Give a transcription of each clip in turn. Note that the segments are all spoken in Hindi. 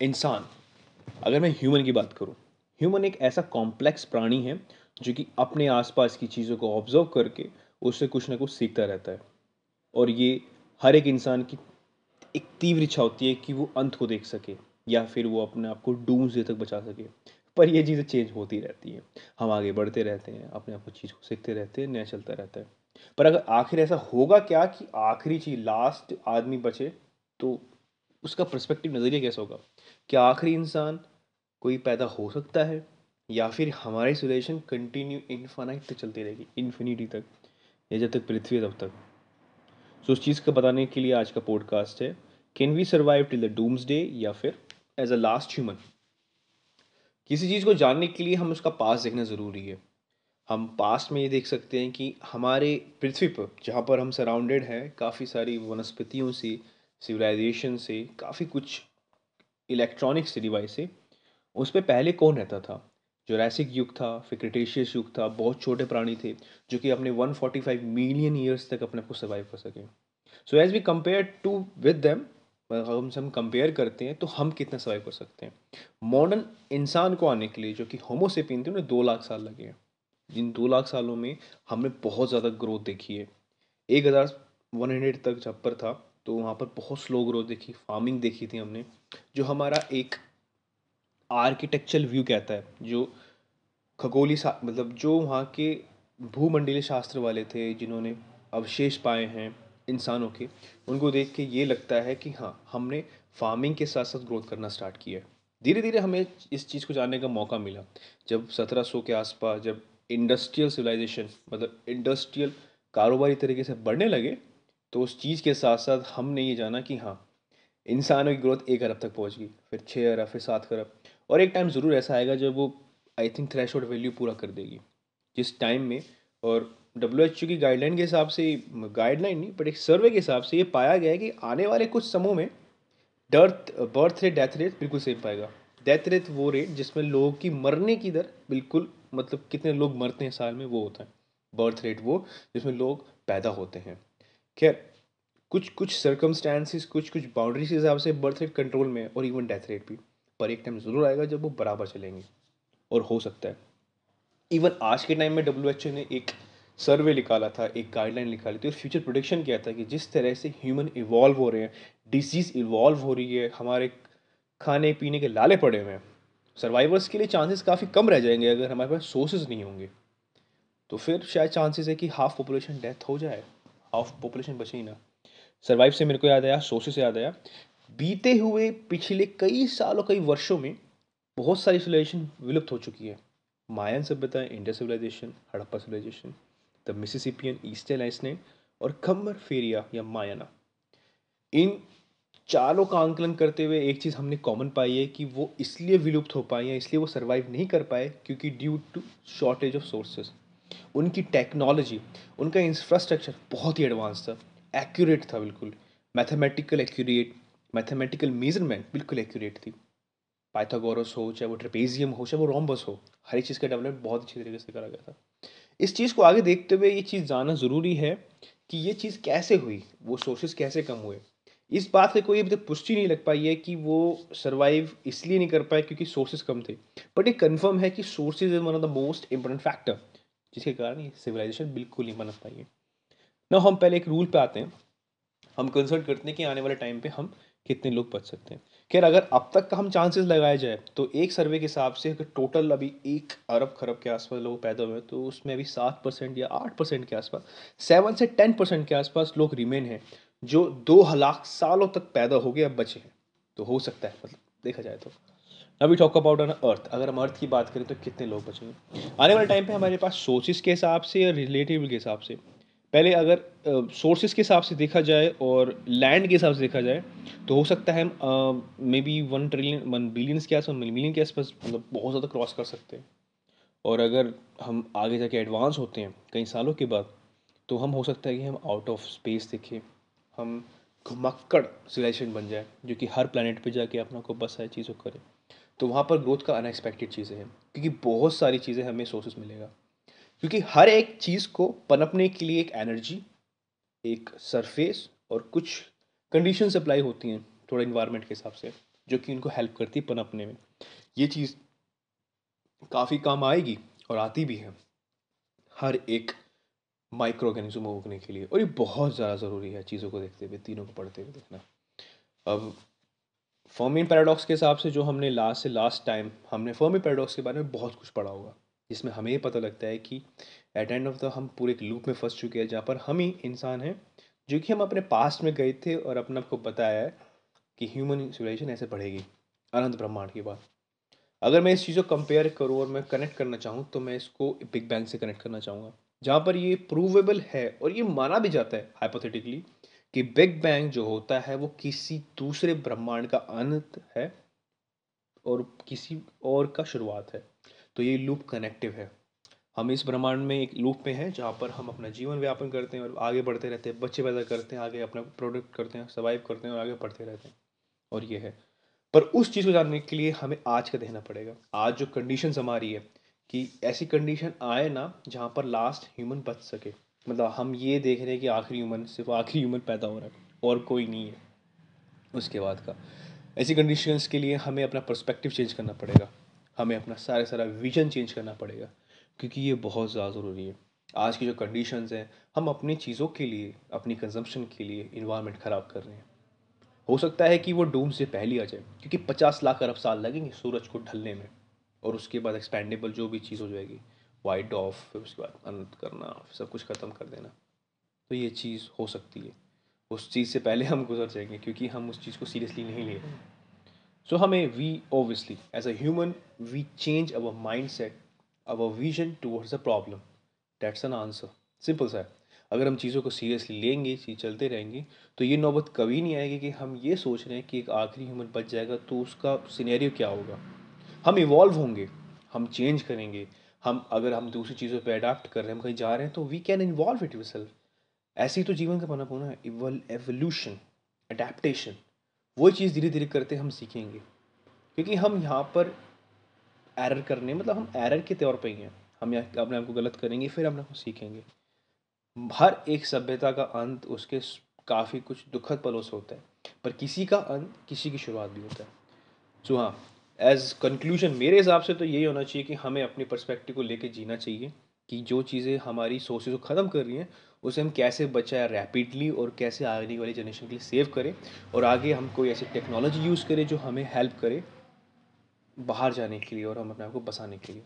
इंसान, अगर मैं ह्यूमन की बात करूँ ह्यूमन एक ऐसा कॉम्प्लेक्स प्राणी है जो कि अपने आसपास की चीज़ों को ऑब्ज़र्व करके उससे कुछ ना कुछ सीखता रहता है। और ये हर एक इंसान की एक तीव्र इच्छा होती है कि वो अंत को देख सके या फिर वो अपने आप को डूम्स तक बचा सके। पर ये चीज़ें चेंज होती रहती हैं। हम आगे बढ़ते रहते हैं, अपने आप को चीज़ को सीखते रहते हैं, नया चलता रहता है। पर अगर आखिर ऐसा होगा क्या कि आखिरी चीज़ लास्ट आदमी बचे तो उसका पर्सपेक्टिव नज़रिया कैसा होगा? क्या आखिरी इंसान कोई पैदा हो सकता है? या फिर हमारी सिलेशन कंटिन्यू इन्फानाइट तक चलती रहेगी इन्फिनिटी तक, या जब तक पृथ्वी तब तक। सो उस चीज़ का बताने के लिए आज का पॉडकास्ट है can we survive till the doomsday या फिर एज अ लास्ट ह्यूमन किसी चीज़ को जानने के लिए हम उसका पास देखना ज़रूरी है। हम पास्ट में ये देख सकते हैं कि हमारे पृथ्वी पर, जहाँ पर हम सराउंडेड हैं, काफ़ी सारी वनस्पतियों से सिविलाइजेशन से, काफ़ी कुछ इलेक्ट्रॉनिक्स डिवाइस से उस पर पहले कौन रहता था? जोरासिक युग था फिर क्रिटेशियस युग था, बहुत छोटे प्राणी थे, जो कि अपने 145 मिलियन ईयर्स तक अपने आप को सर्वाइव कर सके। So as we compare to with them हम हम कंपेयर करते हैं तो हम कितना सर्वाइव कर सकते हैं? मॉडर्न इंसान को आने के लिए, जो कि होमोसेपियन थे, उन्हें दो लाख साल लगे हैं। जिन दो लाख सालों में हमने बहुत ज़्यादा ग्रोथ देखी है। एक हज़ार वन हंड्रेड तक जब पर था तो वहाँ पर बहुत स्लो ग्रोथ देखी फ़ार्मिंग देखी थी हमने। जो हमारा एक आर्किटेक्चरल व्यू कहता है, जो खगोली मतलब जो वहाँ के भूमंडलीय शास्त्र वाले थे, जिन्होंने अवशेष पाए हैं इंसानों के, उनको देख के ये लगता है कि हाँ हमने फ़ार्मिंग के साथ साथ ग्रोथ करना स्टार्ट किया है। धीरे धीरे हमें इस चीज़ को जानने का मौका मिला, जब सत्रह सौ के आसपास जब इंडस्ट्रियल सिविलाइजेशन मतलब इंडस्ट्रियल कारोबारी तरीके से बढ़ने लगे तो उस चीज़ के साथ साथ हमने ये जाना कि हाँ इंसानों की ग्रोथ एक अरब तक पहुँच गई, फिर छः अरब, फिर सात अरब। और एक टाइम ज़रूर ऐसा आएगा जब वो आई थिंक थ्रेश वैल्यू पूरा कर देगी, जिस टाइम में। और डब्ल्यू एच की गाइडलाइन के हिसाब से गाइडलाइन नहीं बट एक सर्वे के हिसाब से ये पाया गया है कि आने वाले कुछ समूह में डर्थ बर्थ रेट डेथ रेट बिल्कुल सेम पाएगा। डेथ रेट वो रेट जिसमें लोगों की मरने की दर बिल्कुल मतलब कितने लोग मरते हैं साल में, वो होता है। बर्थ रेट वो, जिसमें लोग पैदा होते हैं। खैर कुछ कुछ सर्कमस्टांसिस कुछ कुछ बाउंड्रीज के हिसाब से बर्थ रेट कंट्रोल में और इवन डेथ रेट भी। पर एक टाइम ज़रूर आएगा जब वो बराबर चलेंगे। और हो सकता है। इवन आज के टाइम में डब्ल्यू एच ओ ने एक सर्वे निकाला था, एक गाइडलाइन निकाली थी और फ्यूचर प्रोडिक्शन किया था कि जिस तरह से ह्यूमन इवॉल्व हो रहे हैं डिज़ीज़ इवॉल्व हो रही है, हमारे खाने, पीने के लाले पड़े हुए हैं सर्वाइवर्स के लिए चांसेस काफ़ी कम रह जाएँगे अगर हमारे पास सोर्सेज नहीं होंगे। तो फिर शायद चांसेस है कि हाफ़ पॉपुलेशन डेथ हो जाए। हाफ़ पॉपुलेशन बचे ही ना। सर्वाइव से मेरे को याद आया सोर्सेज से याद आया। बीते हुए पिछले कई सालों, कई वर्षों में बहुत सारी सिविलाइजेशन विलुप्त हो चुकी है। मायन सभ्यता India civilisation Harappa civilisation the Mississippian eastern island और खम्बर फेरिया या मायाना इन चारों का आंकलन करते हुए एक चीज़ हमने कॉमन पाई है कि वो इसलिए विलुप्त हो पाए हैं इसलिए वो सर्वाइव नहीं कर पाए क्योंकि due to shortage of sources उनकी टेक्नोलॉजी उनका इंफ्रास्ट्रक्चर बहुत ही एडवांस था। एक्यूरेट था, बिल्कुल। मैथमेटिकल एक्यूरेट मैथमेटिकल मेज़रमेंट बिल्कुल एक्यूरेट थी। पाइथागोरस हो, चाहे वो ट्रेपेजियम हो, चाहे वो रोम्बस हो, हर एक चीज़ का डेवलपमेंट बहुत अच्छी तरीके से करा गया था। इस चीज़ को आगे देखते हुए ये चीज़ जानना ज़रूरी है कि ये चीज़ कैसे हुई, वो सोर्सेज कैसे कम हुए। इस बात से कोई अभी तक पुष्टि नहीं लग पाई है कि वो सर्वाइव इसलिए नहीं कर पाए क्योंकि सोर्सेज कम थे। बट ये कन्फर्म है कि sources is one of the most important factor जिसके कारण ये सिविलाइजेशन बिल्कुल नहीं बन पाई है। ना हम पहले एक रूल पे आते हैं। हम कंसल्ट करते हैं कि आने वाले टाइम पे हम कितने लोग बच सकते हैं। खैर, अगर अब तक का हम चांसेस लगाए जाए तो एक सर्वे के हिसाब से अगर टोटल अभी एक अरब खरब के आसपास लोग पैदा हुए तो उसमें अभी सात परसेंट या आठ परसेंट के आसपास सेवन से टेन परसेंट के आसपास लोग रिमेन हैं, जो दो लाख सालों तक पैदा हो गए, अब बचे हैं। तो हो सकता है मतलब देखा जाए तो। अभी टॉक अबाउट ऑन अर्थ अगर हम अर्थ की बात करें तो कितने लोग बचेंगे आने वाले टाइम पे हमारे पास सोर्सेज के हिसाब से या रिलेटिव के हिसाब से पहले अगर सोर्सेज के हिसाब से देखा जाए और लैंड के हिसाब से देखा जाए तो हो सकता है maybe one trillion one billions के आसपास मिलियन के आसपास मतलब बहुत ज़्यादा क्रॉस कर सकते हैं। और अगर हम आगे जाके एडवांस होते हैं, कई सालों के बाद तो हम, हो सकता है कि हम आउट ऑफ़ स्पेस देखें, हम घुमक्कड़ सिविलाइजेशन बन जाए, जो कि हर प्लानट पे जाके अपना को बस सारी चीज़ों करें। तो वहाँ पर ग्रोथ का अनएक्सपेक्टेड चीज़ें हैं, क्योंकि बहुत सारी चीज़ें हमें सोर्सेस मिलेगा। क्योंकि हर एक चीज़ को पनपने के लिए एक एनर्जी एक सरफेस और कुछ कंडीशन अप्लाई होती हैं थोड़ा इन्वायरमेंट के हिसाब से, जो कि उनको हेल्प करती है पनपने में। ये चीज़ काफ़ी काम आएगी और आती भी है हर एक माइक्रो ऑर्गेनिज्म उगने के लिए। और ये बहुत ज़्यादा ज़रूरी है चीज़ों को देखते हुए, तीनों को पढ़ते हुए देखना। अब फॉर्मिन पैराडॉक्स के हिसाब से जो हमने लास्ट से लास्ट टाइम हमने फॉर्मिन पैराडॉक्स के बारे में बहुत कुछ पढ़ा होगा। जिसमें हमें ये पता लगता है कि एट एंड ऑफ़ द हम पूरे एक लूप में फंस चुके हैं जहाँ पर हम ही इंसान हैं, जो कि हम अपने पास्ट में गए थे और अपने आपको बताया है कि ह्यूमन सिविलाइजेशन ऐसे बढ़ेगी। अनंत ब्रह्मांड की बात। अगर मैं इस चीज़ को कंपेयर करूँ और मैं कनेक्ट करना चाहूँ तो मैं इसको बिग बैंग से कनेक्ट करना चाहूँगा। जहाँ पर ये प्रूवेबल है और ये माना भी जाता है हाइपोथेटिकली कि बिग बैंग जो होता है, वो किसी दूसरे ब्रह्मांड का अंत है और किसी और का शुरुआत है। तो ये लूप कनेक्टिव है। हम इस ब्रह्मांड में एक लूप में हैं, जहाँ पर हम अपना जीवन व्यापन करते हैं और आगे बढ़ते रहते हैं, बच्चे पैदा करते हैं, आगे अपना प्रोडक्ट करते हैं सर्वाइव करते हैं और आगे बढ़ते रहते हैं। और ये है। पर उस चीज़ को जानने के लिए हमें आज का देखना पड़ेगा। आज जो कंडीशन हमारी है कि ऐसी कंडीशन आए ना, जहाँ पर लास्ट ह्यूमन बच सके। मतलब हम ये देख रहे हैं कि आखिरी ह्यूमन सिर्फ़ आखिरी ह्यूमन पैदा हो रहा है और कोई नहीं है। उसके बाद का। ऐसी कंडीशंस के लिए हमें अपना पर्सपेक्टिव चेंज करना पड़ेगा। हमें अपना सारे सारा विजन चेंज करना पड़ेगा, क्योंकि ये बहुत ज़्यादा ज़रूरी है। आज की जो कंडीशंस हैं, हम अपनी चीज़ों के लिए, अपनी कंजम्पशन के लिए इन्वायरमेंट ख़राब कर रहे हैं। हो सकता है कि वो डूम से पहले आ जाए, क्योंकि पचास लाख अरब साल लगेंगे सूरज को ढलने में, और उसके बाद एक्सपेंडेबल जो भी चीज़ हो जाएगी वाइट ऑफ़ फिर उसके बाद अनंत करना, सब कुछ ख़त्म कर देना। तो ये चीज़ हो सकती है। उस चीज़ से पहले हम गुजर जाएँगे, क्योंकि हम उस चीज़ को सीरियसली नहीं ले रहे सो हमें we obviously as a human we change our mindset our vision towards a problem that's an answer simple सा है अगर हम चीज़ों को सीरियसली लेंगे, चीज़ चलते रहेंगे तो ये नौबत कभी नहीं आएगी कि हम ये सोच रहे हैं कि एक आखिरी ह्यूमन बच जाएगा तो उसका सिनेरियो क्या होगा? हम इवॉल्व होंगे, हम चेंज करेंगे। हम, अगर हम दूसरी चीज़ों पे अडाप्ट कर रहे हैं, हम कहीं जा रहे हैं तो we can involve itself ऐसे ही तो जीवन का बना होना है एवोल्यूशन अडेप्टेशन वो चीज़ धीरे धीरे करते हम सीखेंगे। क्योंकि हम यहाँ पर एरर करने मतलब हम एरर के तौर पर ही हैं। हम यहाँ अपने आप को गलत करेंगे, फिर अपने को सीखेंगे। हर एक सभ्यता का अंत उसके काफ़ी कुछ दुखद पलों से होता है। पर किसी का अंत किसी की शुरुआत भी होता है। सो हाँ एज कंक्लूजन मेरे हिसाब से तो यही होना चाहिए कि हमें अपने पर्सपेक्टिव को लेके जीना चाहिए कि जो चीज़ें हमारी सोर्सेज को ख़त्म कर रही हैं उसे हम कैसे बचाएँ रैपिडली और कैसे आने वाली जनरेशन के लिए सेव करें और आगे हम कोई ऐसी टेक्नोलॉजी यूज़ करें जो हमें हेल्प करे बाहर जाने के लिए और हम अपने आप को बसाने के लिए।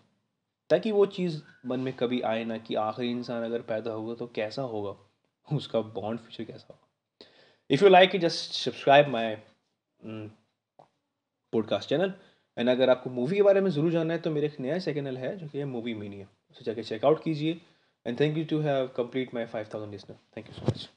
ताकि वो चीज़ मन में कभी आए ना कि आखिरी इंसान अगर पैदा होगा तो कैसा होगा? उसका बॉन्ड फ्यूचर कैसा होगा? If you like just subscribe my podcast channel and अगर आपको मूवी के बारे में ज़रूर जानना है तो मेरे एक नया चैनल है जो कि है मूवी मीनिया उसे जाके चेकआउट कीजिए। And thank you to have complete my 5000 listener. Thank you so much.